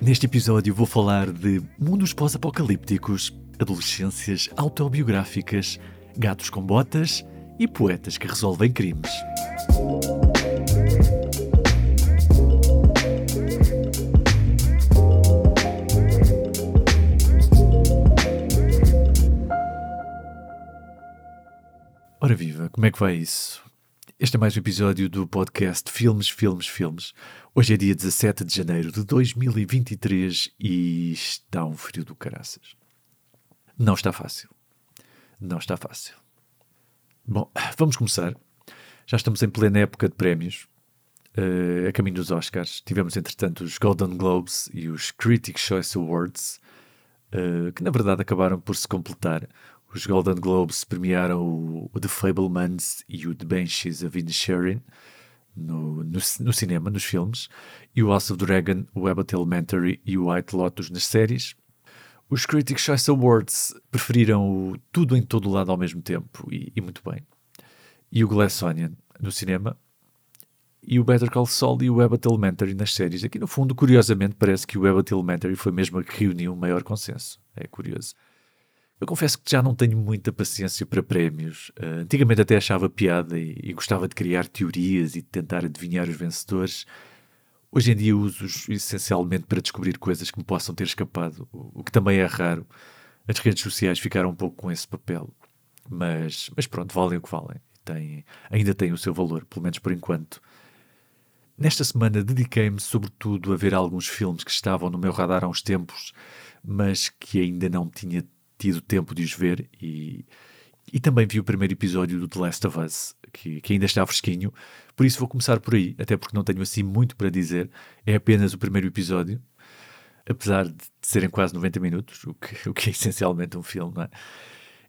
Neste episódio vou falar de mundos pós-apocalípticos, adolescências autobiográficas, gatos com botas e poetas que resolvem crimes. Ora viva, como é que vai isso? Este é mais um episódio do podcast Filmes, Filmes, Filmes. Hoje é dia 17 de janeiro de 2023 e está um frio do caraças. Não está fácil. Não está fácil. Bom, vamos começar. Já estamos em plena época de prémios. Uh, a caminho dos Oscars. Tivemos, entretanto, os Golden Globes e os Critics' Choice Awards, uh, que na verdade acabaram por se completar. Os Golden Globes premiaram o, o The Fablemans e o The Banshees of Inisherin no, no, no, cinema, nos filmes, e o House of Dragon, o Abbott Elementary e o White Lotus nas séries. Os Critics' Choice Awards preferiram o tudo em todo lado ao mesmo tempo, e, e muito bem. E o Glass Onion no cinema, e o Better Call Saul e o Abbott Elementary nas séries. Aqui, no fundo, curiosamente, parece que o Abbott Elementary foi mesmo a que reuniu o maior consenso. É curioso. Eu confesso que já não tenho muita paciência para prémios. Uh, antigamente até achava piada e, e, gostava de criar teorias e de tentar adivinhar os vencedores. Hoje em dia uso-os essencialmente para descobrir coisas que me possam ter escapado, o, que também é raro. As redes sociais ficaram um pouco com esse papel. Mas, mas pronto, valem o que valem. Tem, ainda têm o seu valor, pelo menos por enquanto. Nesta semana dediquei-me sobretudo a ver alguns filmes que estavam no meu radar há uns tempos, mas que ainda não tinha tido tempo de os ver e, e também vi o primeiro episódio do The Last of Us, que, que, ainda está fresquinho, por isso vou começar por aí, até porque não tenho assim muito para dizer, é apenas o primeiro episódio, apesar de serem quase 90 minutos, o que, o que é essencialmente um filme, não é?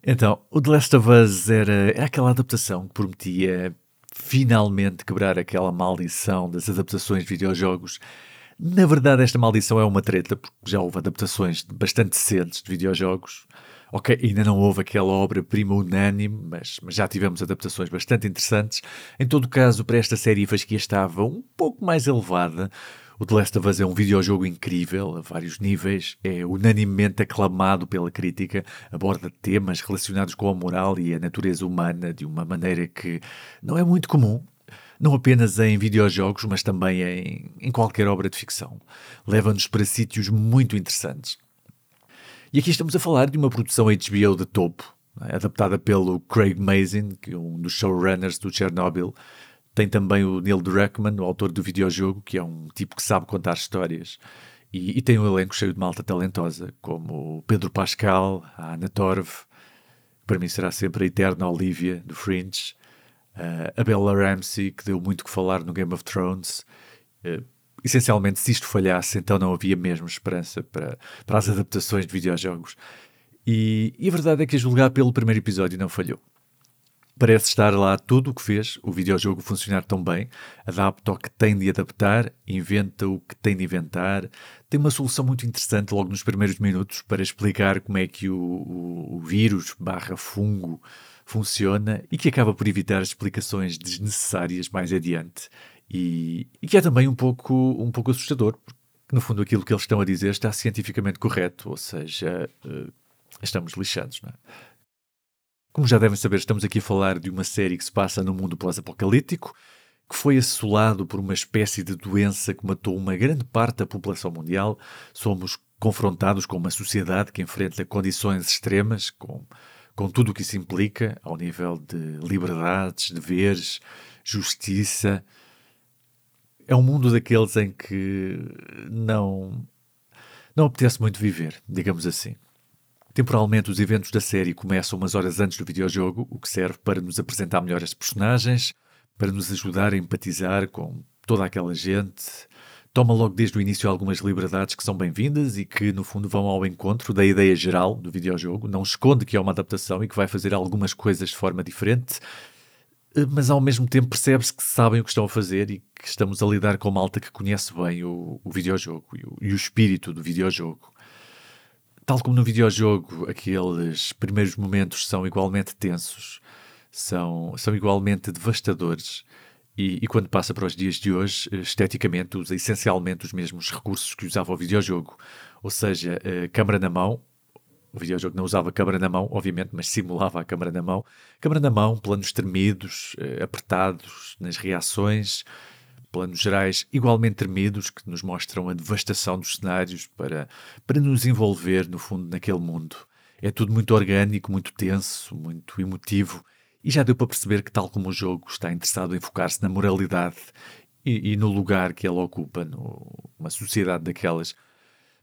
Então, o The Last of Us era, era aquela adaptação que prometia finalmente quebrar aquela maldição das adaptações de videojogos na verdade, esta maldição é uma treta, porque já houve adaptações bastante cedo de videojogos. Ok, ainda não houve aquela obra-prima unânime, mas, mas, já tivemos adaptações bastante interessantes. Em todo caso, para esta série a fasquia estava um pouco mais elevada. O The Last of Us é um videojogo incrível, a vários níveis, é unanimemente aclamado pela crítica, aborda temas relacionados com a moral e a natureza humana de uma maneira que não é muito comum não apenas em videojogos, mas também em, em qualquer obra de ficção. Leva-nos para sítios muito interessantes. E aqui estamos a falar de uma produção HBO de topo, é? adaptada pelo Craig Mazin, que é um dos showrunners do Chernobyl. Tem também o Neil Druckmann, o autor do videojogo, que é um tipo que sabe contar histórias. E, e tem um elenco cheio de malta talentosa, como Pedro Pascal, a Anna Torv, para mim será sempre a eterna Olivia, do Fringe, a Bella Ramsey, que deu muito que falar no Game of Thrones. Uh, essencialmente, se isto falhasse, então não havia mesmo esperança para, para as adaptações de videojogos. E, e a verdade é que, a julgar pelo primeiro episódio, não falhou. Parece estar lá tudo o que fez o videojogo funcionar tão bem, adapta o que tem de adaptar, inventa o que tem de inventar, tem uma solução muito interessante logo nos primeiros minutos para explicar como é que o, o, o vírus barra fungo funciona e que acaba por evitar explicações desnecessárias mais adiante. E, e, que é também um pouco, um pouco assustador, porque no fundo aquilo que eles estão a dizer está cientificamente correto, ou seja, uh, estamos lixados, não é? Como já devem saber, estamos aqui a falar de uma série que se passa no mundo pós-apocalíptico, que foi assolado por uma espécie de doença que matou uma grande parte da população mundial. Somos confrontados com uma sociedade que enfrenta condições extremas, com com tudo o que isso implica, ao nível de liberdades, deveres, justiça. É um mundo daqueles em que não, não apetece muito viver, digamos assim. Temporalmente, os eventos da série começam umas horas antes do videojogo, o que serve para nos apresentar melhor as personagens, para nos ajudar a empatizar com toda aquela gente, toma logo desde o início algumas liberdades que são bem-vindas e que, no fundo, vão ao encontro da ideia geral do videojogo. Não esconde que é uma adaptação e que vai fazer algumas coisas de forma diferente, eh, mas ao mesmo tempo percebe-se que sabem o que estão a fazer e que estamos a lidar com uma alta que conhece bem o, o videojogo e o, e o espírito do videojogo. Tal como no videojogo, aqueles primeiros momentos são igualmente tensos, são, são igualmente devastadores e, e, quando passa para os dias de hoje, esteticamente usa essencialmente os mesmos recursos que usava o videojogo, ou seja, câmara na mão, o videojogo não usava câmara na mão, obviamente, mas simulava a câmara na mão. Câmara na mão, planos tremidos, eh, apertados nas reações, planos gerais igualmente tremidos que nos mostram a devastação dos cenários para, para nos envolver, no fundo, naquele mundo. É tudo muito orgânico, muito tenso, muito emotivo e já deu para perceber que, tal como o jogo está interessado em focar-se na moralidade e, e, no lugar que ela ocupa numa sociedade daquelas,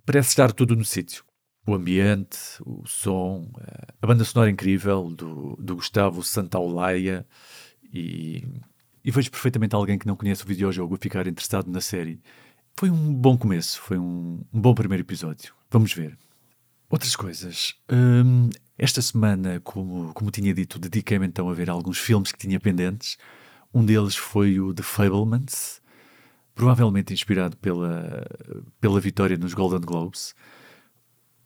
parece estar tudo no sítio o ambiente, o som, eh, a banda sonora incrível do, do Gustavo Santaolalla e, e vejo perfeitamente alguém que não conhece o videojogo ficar interessado na série. Foi um bom começo, foi um, um bom primeiro episódio. Vamos ver. Outras coisas. Hum, esta semana, como, como tinha dito, dediquei-me então a ver alguns filmes que tinha pendentes. Um deles foi o The Fablemans, provavelmente inspirado pela, pela vitória nos Golden Globes.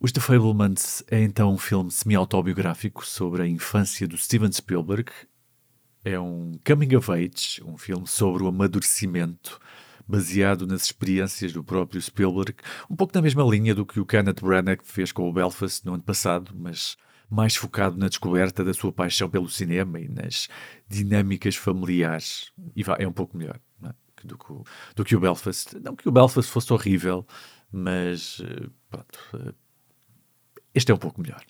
Os The Fablemans é então um filme semi-autobiográfico sobre a infância do Steven Spielberg. É um coming of age, um filme sobre o amadurecimento baseado nas experiências do próprio Spielberg, um pouco na mesma linha do que o Kenneth Branagh fez com o Belfast no ano passado, mas mais focado na descoberta da sua paixão pelo cinema e nas dinâmicas familiares. E é um pouco melhor é? do, que o, do que o Belfast. Não que o Belfast fosse horrível, mas eh, pronto, eh, este é um pouco melhor.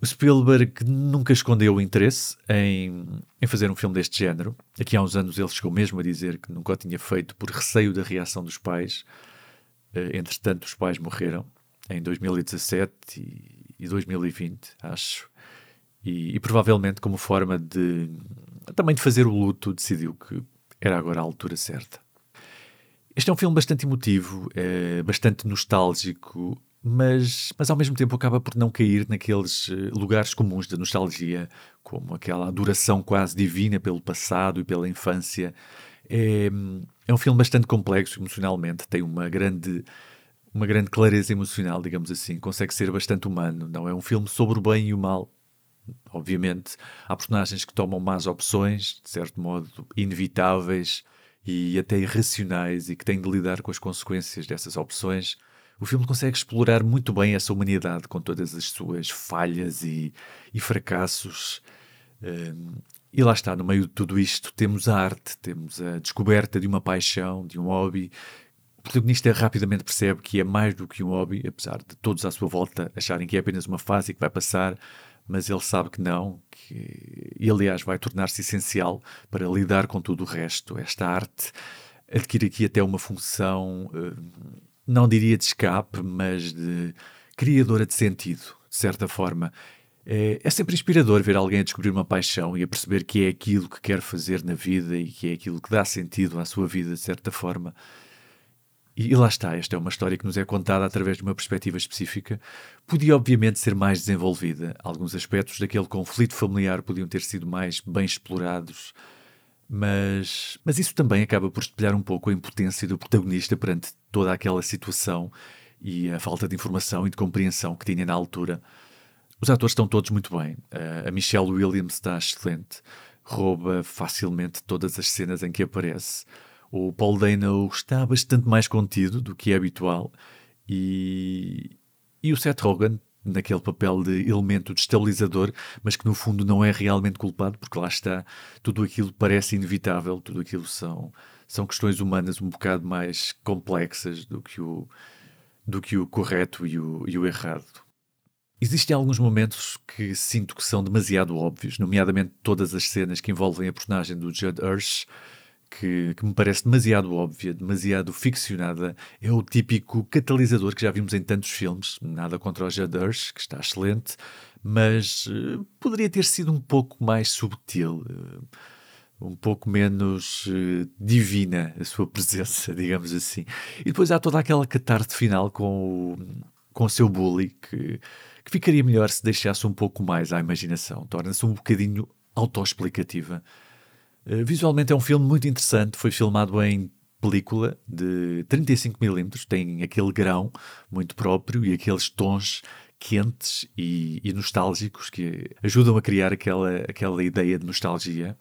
O Spielberg nunca escondeu o interesse em, em, fazer um filme deste género. Aqui há uns anos ele chegou mesmo a dizer que nunca o tinha feito por receio da reação dos pais. Uh, entretanto, os pais morreram em 2017 e, e 2020, acho. E, e, provavelmente, como forma de também de fazer o luto, decidiu que era agora a altura certa. Este é um filme bastante emotivo, é bastante nostálgico mas, mas ao mesmo tempo acaba por não cair naqueles eh, lugares comuns da nostalgia, como aquela adoração quase divina pelo passado e pela infância. É, é um filme bastante complexo emocionalmente, tem uma grande, uma grande clareza emocional, digamos assim, consegue ser bastante humano. Não é um filme sobre o bem e o mal. Obviamente, há personagens que tomam más opções, de certo modo inevitáveis e até irracionais, e que têm de lidar com as consequências dessas opções o filme consegue explorar muito bem essa humanidade com todas as suas falhas e, e fracassos. Um, e lá está, no meio de tudo isto, temos a arte, temos a descoberta de uma paixão, de um hobby. O protagonista rapidamente percebe que é mais do que um hobby, apesar de todos à sua volta acharem que é apenas uma fase que vai passar, mas ele sabe que não, que, e aliás vai tornar-se essencial para lidar com tudo o resto. Esta arte adquire aqui até uma função. Hum, não diria de escape, mas de criadora de sentido, de certa forma. É, é, sempre inspirador ver alguém a descobrir uma paixão e a perceber que é aquilo que quer fazer na vida e que é aquilo que dá sentido à sua vida, de certa forma. E, e lá está, esta é uma história que nos é contada através de uma perspectiva específica. Podia, obviamente, ser mais desenvolvida. Alguns aspectos daquele conflito familiar podiam ter sido mais bem explorados mas, mas isso também acaba por espelhar um pouco a impotência do protagonista perante toda aquela situação e a falta de informação e de compreensão que tinha na altura. Os atores estão todos muito bem. a Michelle Williams está excelente, rouba facilmente todas as cenas em que aparece. O Paul Dano está bastante mais contido do que é habitual e, e o Seth Rogen naquele papel de elemento destabilizador, mas que no fundo não é realmente culpado, porque lá está, tudo aquilo parece inevitável, tudo aquilo são, são questões humanas um bocado mais complexas do que o, do que o correto e o, e o errado. Existem alguns momentos que sinto que são demasiado óbvios, nomeadamente todas as cenas que envolvem a personagem do Judd Hirsch, que, que, me parece demasiado óbvia, demasiado ficcionada. É o típico catalisador que já vimos em tantos filmes. Nada contra o Hirsch, que está excelente, mas uh, poderia ter sido um pouco mais subtil. Uh, um pouco menos uh, divina a sua presença, digamos assim. E depois há toda aquela catarse final com o, com o seu bully que, que ficaria melhor se deixasse um pouco mais à imaginação. Torna-se um bocadinho autoexplicativa. Eh, visualmente é um filme muito interessante, foi filmado em película de 35mm, tem aquele grão muito próprio e aqueles tons quentes e, e, nostálgicos que ajudam a criar aquela, aquela ideia de nostalgia.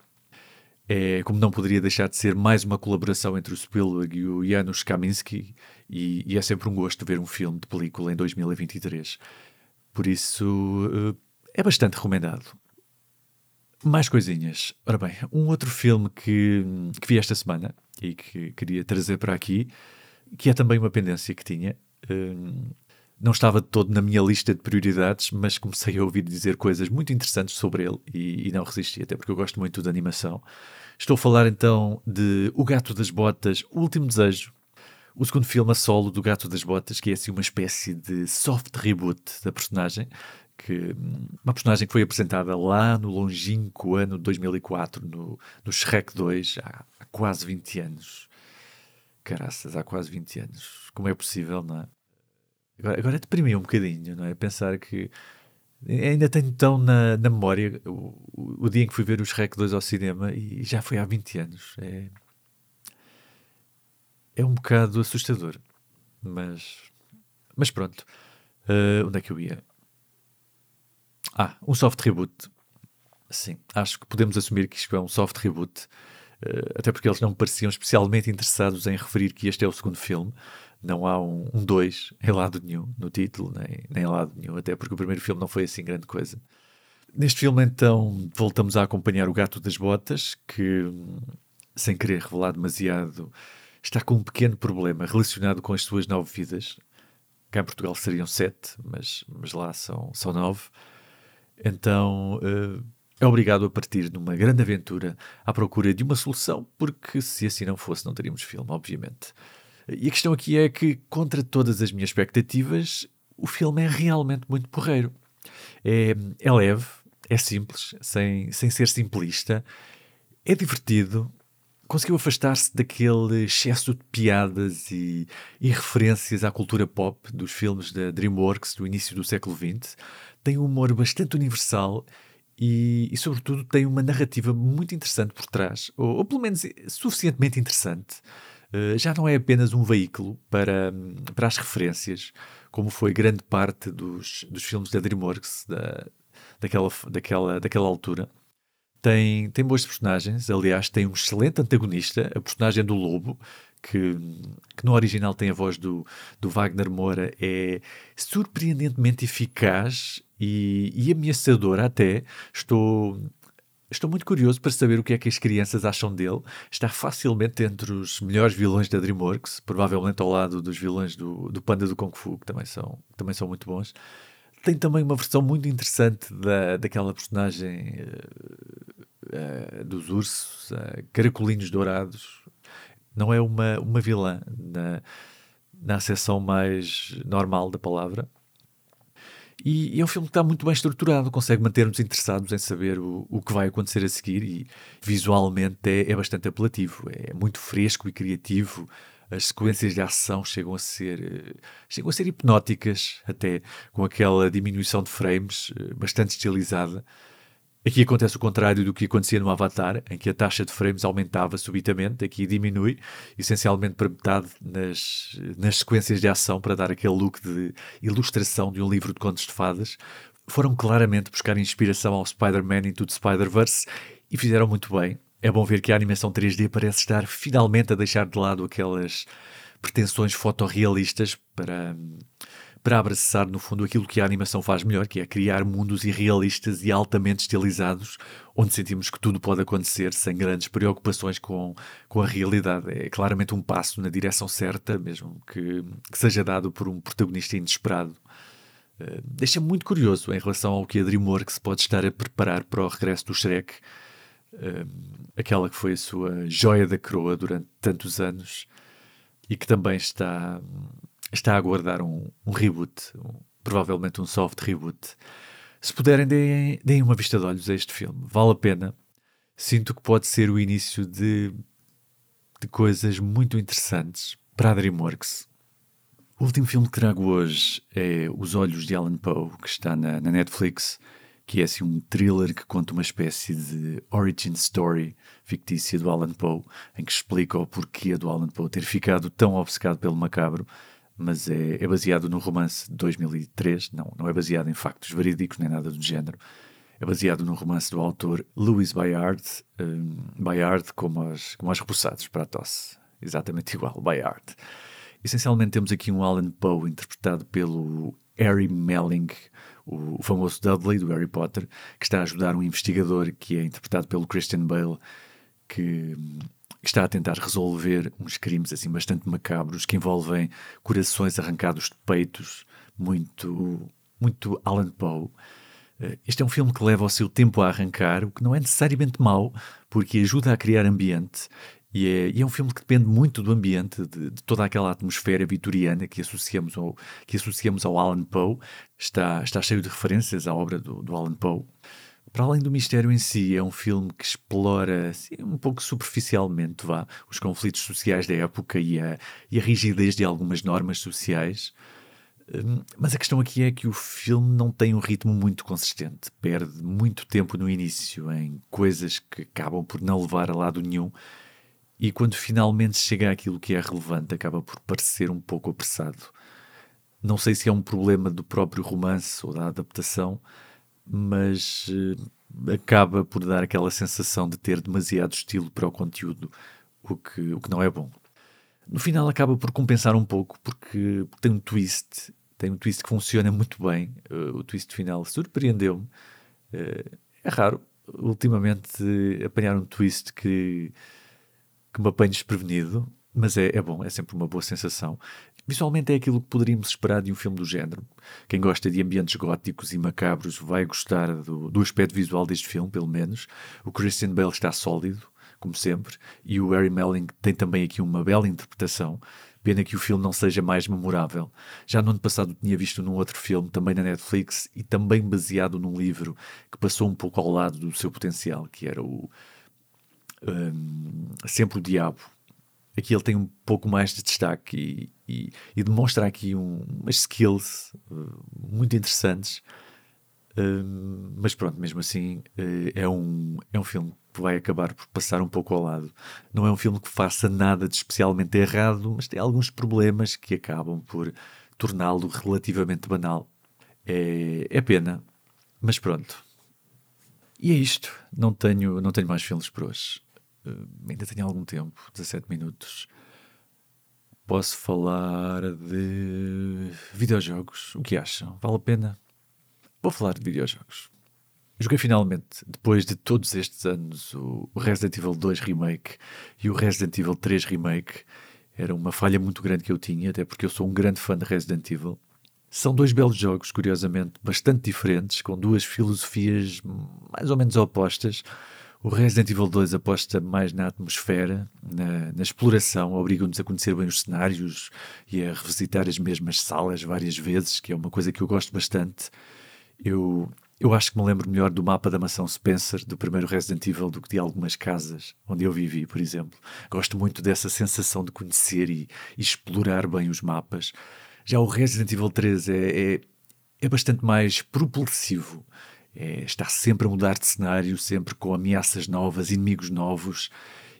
É, como não poderia deixar de ser, mais uma colaboração entre o Spielberg e o Janusz Kaminski, e, e é sempre um gosto ver um filme de película em 2023. Por isso, eh, é bastante recomendado. Mais coisinhas. Ora bem, um outro filme que, que vi esta semana e que queria trazer para aqui, que é também uma pendência que tinha. Um, não estava todo na minha lista de prioridades, mas comecei a ouvir dizer coisas muito interessantes sobre ele e, e, não resisti, até porque eu gosto muito de animação. Estou a falar então de O Gato das Botas, O Último Desejo, o segundo filme a solo do Gato das Botas, que é assim uma espécie de soft reboot da personagem, que uma personagem que foi apresentada lá no longínquo ano de 2004, no, no Shrek 2, há, há quase 20 anos. Caraças, há quase 20 anos. Como é possível, não é? Agora, agora deprimiu um bocadinho, não é? Pensar que ainda tenho tão na, na memória o, o, dia em que fui ver o Shrek 2 ao cinema e já foi há 20 anos. É, é um bocado assustador. Mas, mas pronto. Uh, onde é que eu ia? Ah, um soft reboot. Sim, acho que podemos assumir que isto é um soft reboot. Uh, até porque eles não pareciam especialmente interessados em referir que este é o segundo filme não há um 2 um em lado nenhum no título, nem, nem em lado nenhum, até porque o primeiro filme não foi assim grande coisa. Neste filme, então, voltamos a acompanhar o Gato das Botas, que, sem querer revelar demasiado, está com um pequeno problema relacionado com as suas nove vidas. Cá em Portugal seriam sete, mas, mas lá são, são nove. Então, uh, é obrigado a partir numa grande aventura à procura de uma solução, porque se assim não fosse, não teríamos filme, obviamente. E a questão aqui é que, contra todas as minhas expectativas, o filme é realmente muito porreiro. É, é leve, é simples, sem, sem ser simplista, é divertido, conseguiu afastar-se daquele excesso de piadas e, e, referências à cultura pop dos filmes da DreamWorks do início do século XX. Tem um humor bastante universal e, e sobretudo, tem uma narrativa muito interessante por trás, ou, ou pelo menos suficientemente interessante eh, já não é apenas um veículo para, para as referências, como foi grande parte dos, dos filmes da DreamWorks da, daquela, daquela, daquela altura. Tem, tem boas personagens, aliás, tem um excelente antagonista, a personagem do Lobo, que, que no original tem a voz do, do Wagner Moura, é surpreendentemente eficaz e, e ameaçadora até. Estou Estou muito curioso para saber o que é que as crianças acham dele. Está facilmente entre os melhores vilões da DreamWorks, provavelmente ao lado dos vilões do, do Panda do Kung Fu, que também são, também são muito bons. Tem também uma versão muito interessante da, daquela personagem uh, uh, dos ursos, uh, caracolinhos dourados. Não é uma, uma vilã na, na acessão mais normal da palavra, e, e, é um filme que está muito bem estruturado, consegue manter-nos interessados em saber o, o que vai acontecer a seguir e visualmente é, é bastante apelativo, é muito fresco e criativo. As sequências de ação chegam a ser chegam a ser hipnóticas, até com aquela diminuição de frames eh, bastante estilizada. Aqui acontece o contrário do que acontecia no Avatar, em que a taxa de frames aumentava subitamente, aqui diminui, essencialmente para metade nas, nas sequências de ação, para dar aquele look de ilustração de um livro de contos de fadas. Foram claramente buscar inspiração ao Spider-Man Into the Spider-Verse e fizeram muito bem. É bom ver que a animação 3D parece estar finalmente a deixar de lado aquelas pretensões fotorrealistas para para abraçar, no fundo, aquilo que a animação faz melhor, que é criar mundos irrealistas e altamente estilizados, onde sentimos que tudo pode acontecer sem grandes preocupações com, com a realidade. É claramente um passo na direção certa, mesmo que, que seja dado por um protagonista inesperado. Uh, Deixa-me muito curioso em relação ao que a DreamWorks pode estar a preparar para o regresso do Shrek, uh, aquela que foi a sua joia da coroa durante tantos anos e que também está está a aguardar um, um reboot, um, provavelmente um soft reboot. Se puderem, deem, deem uma vista de olhos a este filme, vale a pena. Sinto que pode ser o início de, de coisas muito interessantes para a DreamWorks. O último filme que trago hoje é Os Olhos de Alan Poe, que está na, na Netflix, que é assim um thriller que conta uma espécie de origin story fictícia do Alan Poe, em que explica o porquê do Alan Poe ter ficado tão obcecado pelo macabro mas é, é, baseado no romance de 2003, não, não é baseado em factos verídicos nem nada do género. É baseado no romance do autor Louis Bayard, um, Bayard como os, como os repulsados para a tosse. Exatamente igual, Bayard. Essencialmente temos aqui um Alan Poe interpretado pelo Harry Melling, o famoso Dudley do Harry Potter, que está a ajudar um investigador que é interpretado pelo Christian Bale, que está a tentar resolver uns crimes assim bastante macabros que envolvem corações arrancados de peitos, muito, muito Alan Poe. Eh, este é um filme que leva o seu tempo a arrancar, o que não é necessariamente mau, porque ajuda a criar ambiente. E é, e é um filme que depende muito do ambiente, de, de, toda aquela atmosfera vitoriana que associamos ao, que associamos ao Alan Poe. Está, está cheio de referências à obra do, do Alan Poe. Para além do mistério em si, é um filme que explora assim, um pouco superficialmente vá, os conflitos sociais da época e a, e a rigidez de algumas normas sociais. Hum, mas a questão aqui é que o filme não tem um ritmo muito consistente. Perde muito tempo no início em coisas que acabam por não levar a lado nenhum. E quando finalmente chega àquilo que é relevante, acaba por parecer um pouco apressado. Não sei se é um problema do próprio romance ou da adaptação, mas uh, acaba por dar aquela sensação de ter demasiado estilo para o conteúdo, o que, o que não é bom. No final acaba por compensar um pouco, porque tem um twist, tem um twist que funciona muito bem. Uh, o twist final surpreendeu-me. Uh, é raro, ultimamente, apanhar um twist que, que me apanhe desprevenido, mas é, é bom, é sempre uma boa sensação. Visualmente é aquilo que poderíamos esperar de um filme do género. Quem gosta de ambientes góticos e macabros vai gostar do, do aspecto visual deste filme, pelo menos. O Christian Bale está sólido, como sempre, e o Harry Melling tem também aqui uma bela interpretação. Pena que o filme não seja mais memorável. Já no ano passado tinha visto num outro filme, também na Netflix, e também baseado num livro que passou um pouco ao lado do seu potencial, que era o um, Sempre o Diabo, aqui ele tem um pouco mais de destaque e, e demonstra aqui um, umas skills uh, muito interessantes. Uh, mas pronto, mesmo assim, uh, é, um, é um filme que vai acabar por passar um pouco ao lado. Não é um filme que faça nada de especialmente errado, mas tem alguns problemas que acabam por torná-lo relativamente banal. É, é pena, mas pronto. E é isto. Não tenho, não tenho mais filmes por hoje. Uh, ainda tenho algum tempo 17 minutos. Posso falar de videojogos. O que acham? Vale a pena? Vou falar de videojogos. Joguei finalmente, depois de todos estes anos, o Resident Evil 2 Remake e o Resident Evil 3 Remake. Era uma falha muito grande que eu tinha, até porque eu sou um grande fã de Resident Evil. São dois belos jogos, curiosamente, bastante diferentes, com duas filosofias mais ou menos opostas. O Resident Evil 2 aposta mais na atmosfera, na, na exploração, obriga-nos a conhecer bem os cenários e a revisitar as mesmas salas várias vezes, que é uma coisa que eu gosto bastante. Eu, eu acho que me lembro melhor do mapa da mansão Spencer, do primeiro Resident Evil, do que de algumas casas onde eu vivi, por exemplo. Gosto muito dessa sensação de conhecer e, e explorar bem os mapas. Já o Resident Evil 3 é, é, é bastante mais propulsivo é, está sempre a mudar de cenário, sempre com ameaças novas, inimigos novos.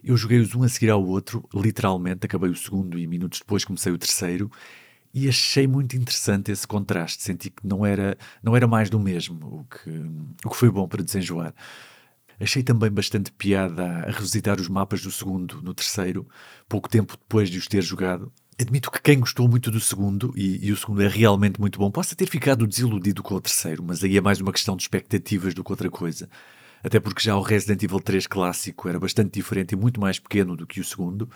Eu joguei-os um a seguir ao outro, literalmente, acabei o segundo e minutos depois comecei o terceiro e achei muito interessante esse contraste. Senti que não era, não era mais do mesmo, o que, o que foi bom para desenjoar. Achei também bastante piada a revisitar os mapas do segundo no terceiro, pouco tempo depois de os ter jogado. Admito que quem gostou muito do segundo, e, e, o segundo é realmente muito bom, possa ter ficado desiludido com o terceiro, mas aí é mais uma questão de expectativas do que outra coisa. Até porque já o Resident Evil 3 clássico era bastante diferente e muito mais pequeno do que o segundo.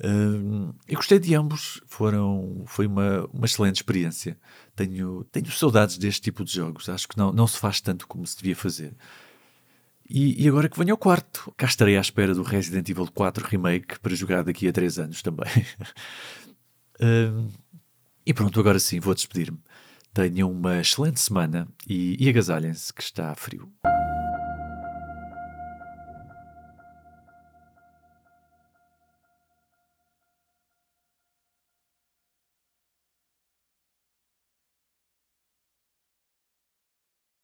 Uh, eu gostei de ambos, foram, foi uma, uma excelente experiência. Tenho, tenho saudades deste tipo de jogos, acho que não, não se faz tanto como se devia fazer. E, e, agora que venho ao quarto, cá estarei à espera do Resident Evil 4 Remake para jogar daqui a 3 anos também. E pronto, agora sim, vou despedir-me. Tenham uma excelente semana e, e agasalhem-se que está frio.